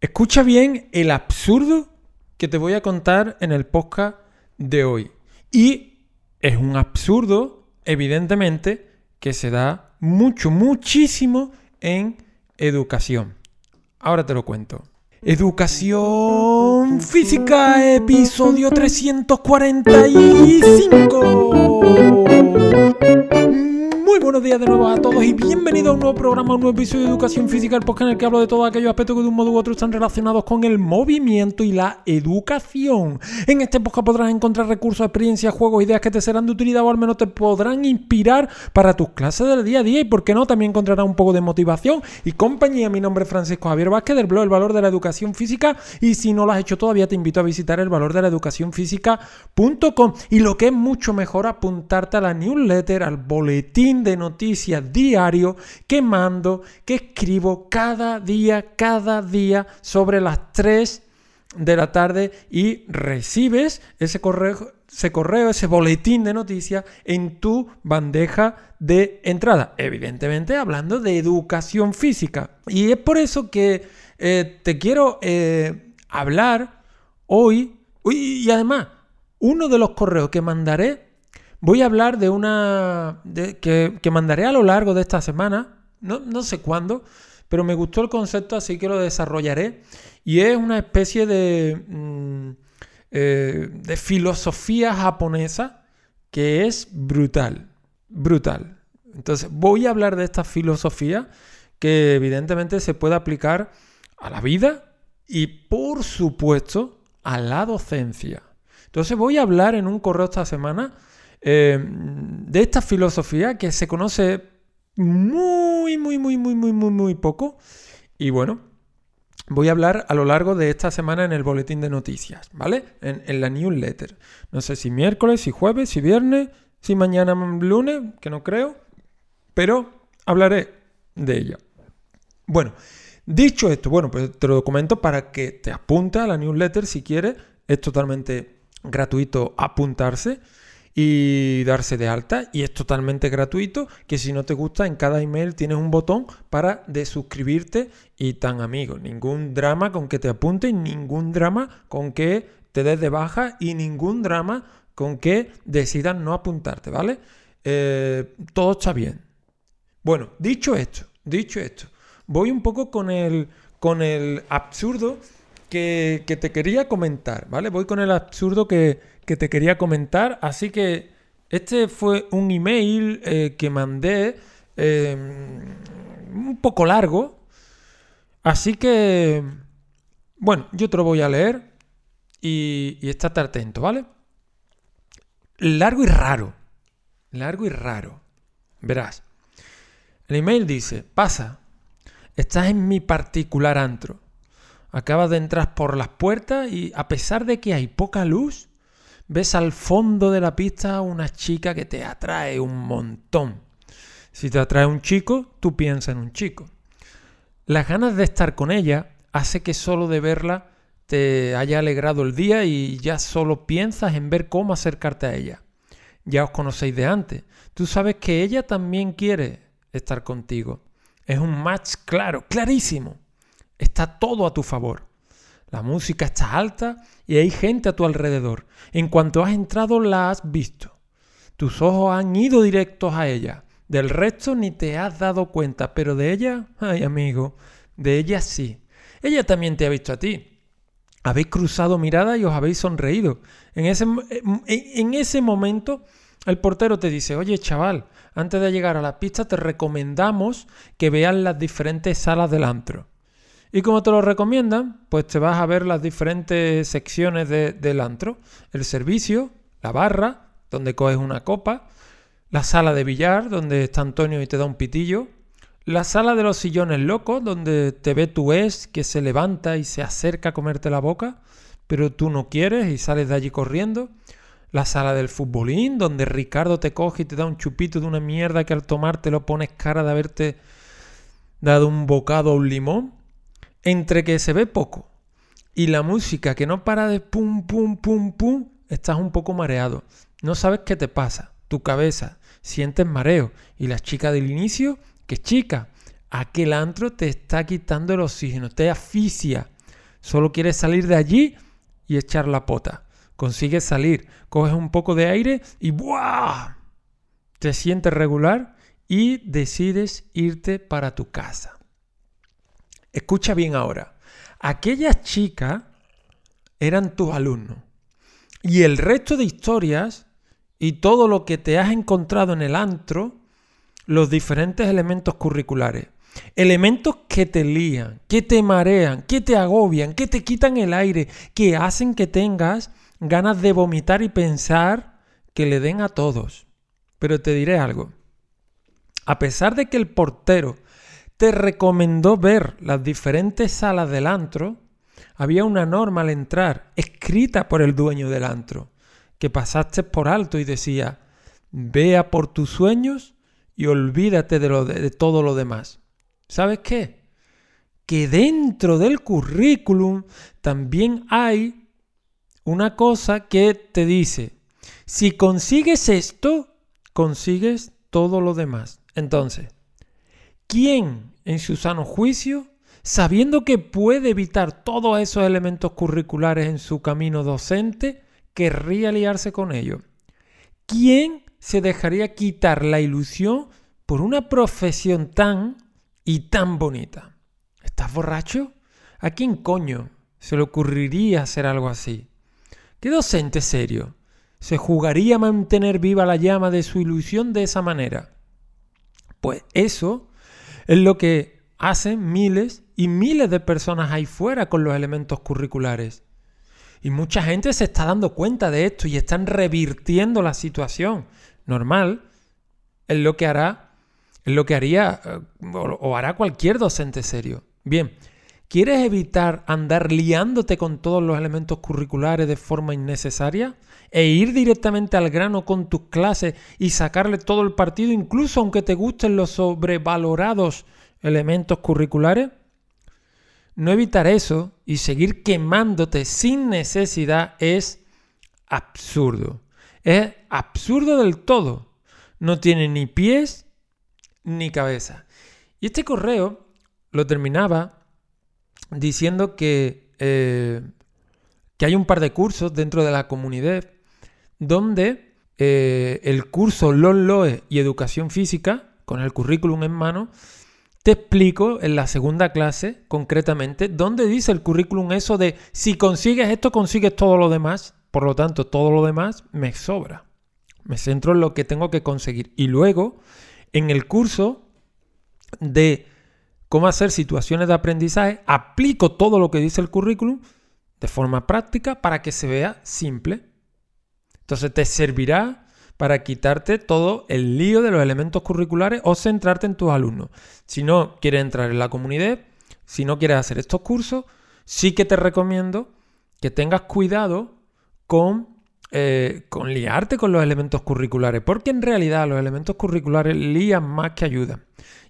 Escucha bien el absurdo que te voy a contar en el podcast de hoy. Y es un absurdo, evidentemente, que se da mucho, muchísimo en educación. Ahora te lo cuento. Educación Física, episodio 345. Buenos días de nuevo a todos y bienvenidos a un nuevo programa, un nuevo episodio de Educación Física, el podcast en el que hablo de todos aquellos aspectos que de un modo u otro están relacionados con el movimiento y la educación. En este podcast podrás encontrar recursos, experiencias, juegos, ideas que te serán de utilidad o al menos te podrán inspirar para tus clases del día a día y, por qué no, también encontrarás un poco de motivación y compañía. Mi nombre es Francisco Javier Vázquez del blog El Valor de la Educación Física y si no lo has hecho todavía te invito a visitar el valor de la educación física.com y lo que es mucho mejor apuntarte a la newsletter, al boletín de noticias diario que mando, que escribo cada día, cada día sobre las 3 de la tarde y recibes ese correo, ese correo, ese boletín de noticias en tu bandeja de entrada. Evidentemente hablando de educación física. Y es por eso que eh, te quiero eh, hablar hoy. Y además, uno de los correos que mandaré Voy a hablar de una que, mandaré a lo largo de esta semana, no, sé cuándo, pero me gustó el concepto, así que lo desarrollaré. Y es una especie de, mm, eh, de filosofía japonesa que es brutal, brutal. Entonces voy a hablar de esta filosofía que evidentemente se puede aplicar a la vida y por supuesto a la docencia. Entonces voy a hablar en un correo esta semana eh, de esta filosofía que se conoce muy, muy, muy, muy, muy, muy, muy poco. Y bueno, voy a hablar a lo largo de esta semana en el boletín de noticias, ¿vale? En, la newsletter. No sé si miércoles, si jueves, si viernes, si mañana lunes, que no creo, pero hablaré de ella. Bueno, dicho esto, bueno, pues te lo comento para que te apuntes a la newsletter si quieres. Es totalmente gratuito apuntarse y darse de alta. Y es totalmente gratuito que si no te gusta en cada email tienes un botón para de suscribirte y tan amigo. Ningún drama con que te apuntes ningún drama con que te des de baja y ningún drama con que decidas no apuntarte vale eh, todo está bien. Bueno dicho esto dicho esto voy un poco con el con el absurdo que, te quería comentar vale voy con el absurdo que que te quería comentar. Así que este fue un email eh, que mandé em, un poco largo. Así que, bueno, yo te lo voy a leer y, y estate atento, ¿vale? Largo y raro. Largo y raro. Verás. El email dice, pasa, estás en mi particular antro. Acabas de entrar por las puertas y a pesar de que hay poca luz, ves al fondo de la pista una chica que te atrae un montón. Si te atrae un chico, tú piensas en un chico. Las ganas de estar con ella hace que solo de verla te haya alegrado el día y ya solo piensas en ver cómo acercarte a ella. Ya os conocéis de antes. Tú sabes que ella también quiere estar contigo. Es un match claro, clarísimo. Está todo a tu favor. La música está alta y hay gente a tu alrededor. En cuanto has entrado la has visto. Tus ojos han ido directos a ella. Del resto ni te has dado cuenta, pero de ella, ay amigo, de ella sí. Ella también te ha visto a ti. Habéis cruzado mirada y os habéis sonreído. En ese, en ese momento el portero te dice, oye chaval, antes de llegar a la pista te recomendamos que veas las diferentes salas del antro. Y como te lo recomiendan, pues te vas a ver las diferentes secciones del antro. El servicio, la barra, donde coges una copa, la sala de billar, donde está Antonio y te da un pitillo, la sala de los sillones locos, donde te ve tu ex que se levanta y se acerca a comerte la boca, pero tú no quieres y sales de allí corriendo. La sala del futbolín, donde Ricardo te coge y te da un chupito de una mierda que al tomarte lo pones cara de haberte dado un bocado a un limón entre que se ve poco y la música que no para de pum, pum, pum, pum, estás un poco mareado. No sabes qué te pasa. Tu cabeza, sientes mareo. Y la chica del inicio, que chica, aquel antro te está quitando el oxígeno, te asfixia. Solo quieres salir de allí y echar la pota. Consigues salir, coges un poco de aire y ¡buah! Te sientes regular y decides irte para tu casa. Escucha bien ahora. Aquellas chicas eran tus alumnos. Y el resto de historias y todo lo que te has encontrado en el antro, los diferentes elementos curriculares. Elementos que te lían, que te marean, que te agobian, que te quitan el aire, que hacen que tengas ganas de vomitar y pensar que le den a todos. Pero te diré algo. A pesar de que el portero te recomendó ver las diferentes salas del antro, había una norma al entrar, escrita por el dueño del antro, que pasaste por alto y decía, vea por tus sueños y olvídate de, de todo lo demás. ¿Sabes qué? Que dentro del currículum también hay una cosa que te dice, si consigues esto, consigues todo lo demás. Entonces, ¿quién en su sano juicio, sabiendo que puede evitar todos esos elementos curriculares en su camino docente, querría liarse con ellos? ¿Quién se dejaría quitar la ilusión por una profesión tan y tan bonita. ¿Estás borracho? ¿A quién coño se le ocurriría hacer algo así? ¿Qué docente serio se jugaría a mantener viva la llama de su ilusión de esa manera? Pues eso es lo que hacen miles y miles de personas ahí fuera con los elementos curriculares. Y mucha gente se está dando cuenta de esto y están revirtiendo la situación. Normal, es lo que hará es lo que haría eh, o hará cualquier docente serio. Bien, ¿quieres evitar andar liándote con todos los elementos curriculares de forma innecesaria? E ir directamente al grano con tus clases y sacarle todo el partido, incluso aunque te gusten los sobrevalorados elementos curriculares? No evitar eso y seguir quemándote sin necesidad es absurdo. Es absurdo del todo. No tiene ni pies ni cabeza. Y este correo lo terminaba diciendo que, eh, que hay un par de cursos dentro de la comunidad donde eh, el curso LOE y Educación Física, con el currículum en mano, te explico en la segunda clase concretamente donde dice el currículum eso de si consigues esto, consigues todo lo demás. Por lo tanto, todo lo demás me sobra. Me centro en lo que tengo que conseguir. Y luego en el curso de cómo hacer situaciones de aprendizaje, aplico todo lo que dice el currículum de forma práctica para que se vea simple. Entonces te servirá para quitarte todo el lío de los elementos curriculares o centrarte en tus alumnos. Si no quieres entrar en la comunidad, si no quieres hacer estos cursos, sí que te recomiendo que tengas cuidado con eh, liarte con los elementos curriculares, porque en realidad los elementos curriculares lían más que ayudan.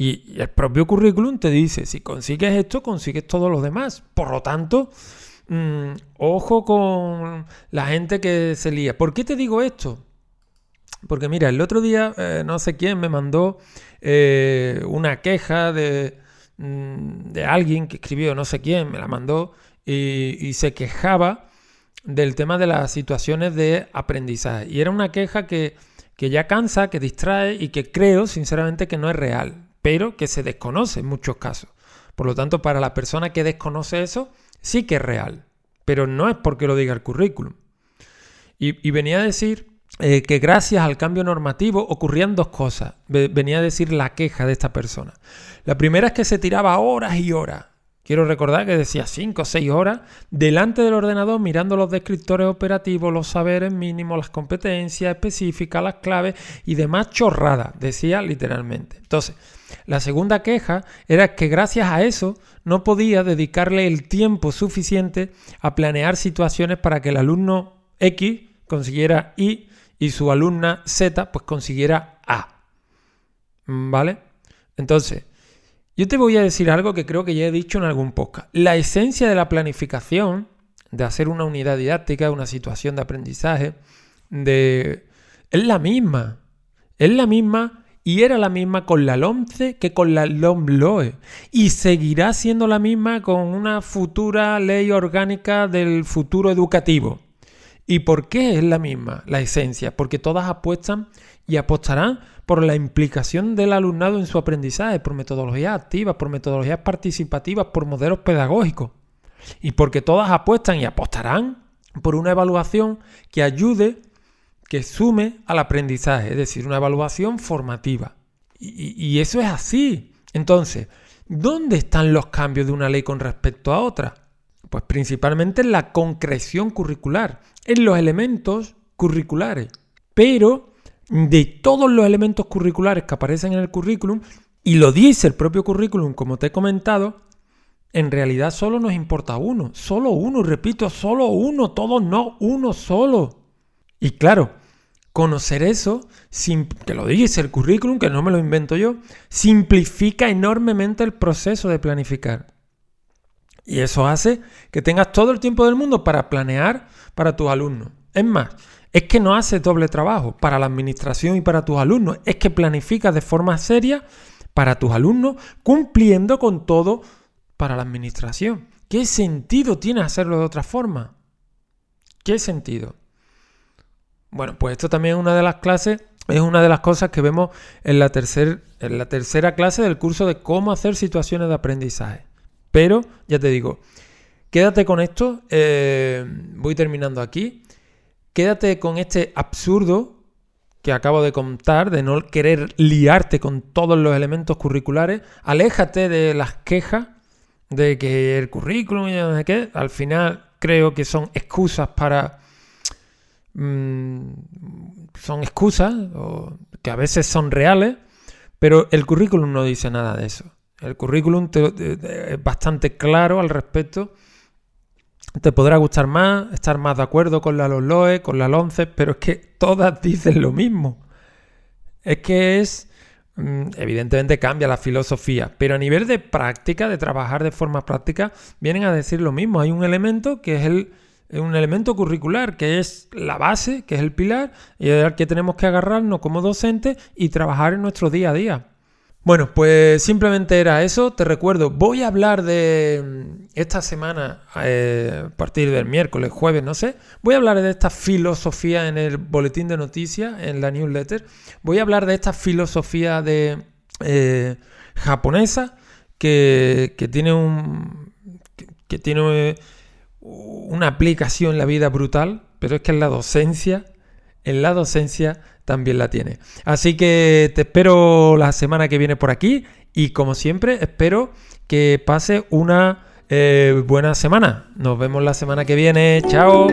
Y, el propio currículum te dice, si consigues esto, consigues todo lo demás. Por lo tanto, mm, ojo con la gente que se lía. ¿Por qué te digo esto? Porque mira, el otro día eh, no sé quién me mandó eh, una queja mm, de, alguien que escribió, no sé quién, me la mandó y se quejaba del tema de las situaciones de aprendizaje. Y era una queja que, ya cansa, que distrae y que creo sinceramente que no es real, pero que se desconoce en muchos casos. Por lo tanto, para la persona que desconoce eso, sí que es real, pero no es porque lo diga el currículum. Y, venía a decir eh, que gracias al cambio normativo ocurrían dos cosas. Venía a decir la queja de esta persona. La primera es que se tiraba horas y horas Quiero recordar que decía 5 o 6 horas delante del ordenador mirando los descriptores operativos, los saberes mínimos, las competencias específicas, las claves y demás chorradas, decía literalmente. Entonces, la segunda queja era que gracias a eso no podía dedicarle el tiempo suficiente a planear situaciones para que el alumno X consiguiera Y y su alumna Z pues consiguiera A. ¿Vale? Entonces, yo te voy a decir algo que creo que ya he dicho en algún podcast. La esencia de la planificación, de hacer una unidad didáctica, una situación de aprendizaje, de... es la misma. Es la misma y era la misma con la LOMCE que con la LOMLOE y seguirá siendo la misma con una futura ley orgánica del futuro educativo. ¿Y por qué es la misma la esencia? Porque todas apuestan y apostarán por la implicación del alumnado en su aprendizaje, por metodologías activas, por metodologías participativas, por modelos pedagógicos. Y porque todas apuestan y apostarán por una evaluación que ayude que sume al aprendizaje, es decir, una evaluación formativa. Y, eso es así. Entonces, ¿dónde están los cambios de una ley con respecto a otra? Pues principalmente en la concreción curricular, en los elementos curriculares. Pero de todos los elementos curriculares que aparecen en el currículum, y lo dice el propio currículum, como te he comentado, en realidad solo nos importa uno, solo uno, repito, solo uno, todos no, uno solo. Y claro, conocer eso, que lo dice el currículum, que no me lo invento yo, simplifica enormemente el proceso de planificar. Y eso hace que tengas todo el tiempo del mundo para planear para tus alumnos. Es más, es que no hace doble trabajo para la administración y para tus alumnos, es que planificas de forma seria para tus alumnos, cumpliendo con todo para la administración. ¿Qué sentido tiene hacerlo de otra forma? ¿Qué sentido? Bueno, pues esto también es una de las clases, es una de las cosas que vemos en la, tercera clase del curso de cómo hacer situaciones de aprendizaje. Pero, ya te digo, quédate con esto, eh, voy terminando aquí, quédate con este absurdo que acabo de contar, de no querer liarte con todos los elementos curriculares, aléjate de las quejas de que el currículum y no sé qué, al final creo que son excusas para Mm, son excusas, que a veces son reales, pero el currículum no dice nada de eso. El currículum es bastante claro al respecto. Te podrá gustar más, estar más de acuerdo con la LOE, con la LONCE, pero es que todas dicen lo mismo. Es que es, mm, evidentemente cambia la filosofía, pero a nivel de práctica, de trabajar de forma práctica, vienen a decir lo mismo. Hay un elemento que es el un elemento curricular que es la base, que es el pilar, y al que tenemos que agarrarnos como docentes y trabajar en nuestro día a día. Bueno, pues simplemente era eso. Te recuerdo, voy a hablar de mm, esta semana, eh, a partir del miércoles, jueves, no sé, voy a hablar de esta filosofía en el boletín de noticias, en la newsletter. Voy a hablar de esta filosofía de eh, japonesa que, tiene un... que, tiene una aplicación en la vida brutal, pero es que en la docencia, en la docencia también la tiene. Así que te espero la semana que viene por aquí y como siempre espero que pase una eh, buena semana. Nos vemos la semana que viene. Chao.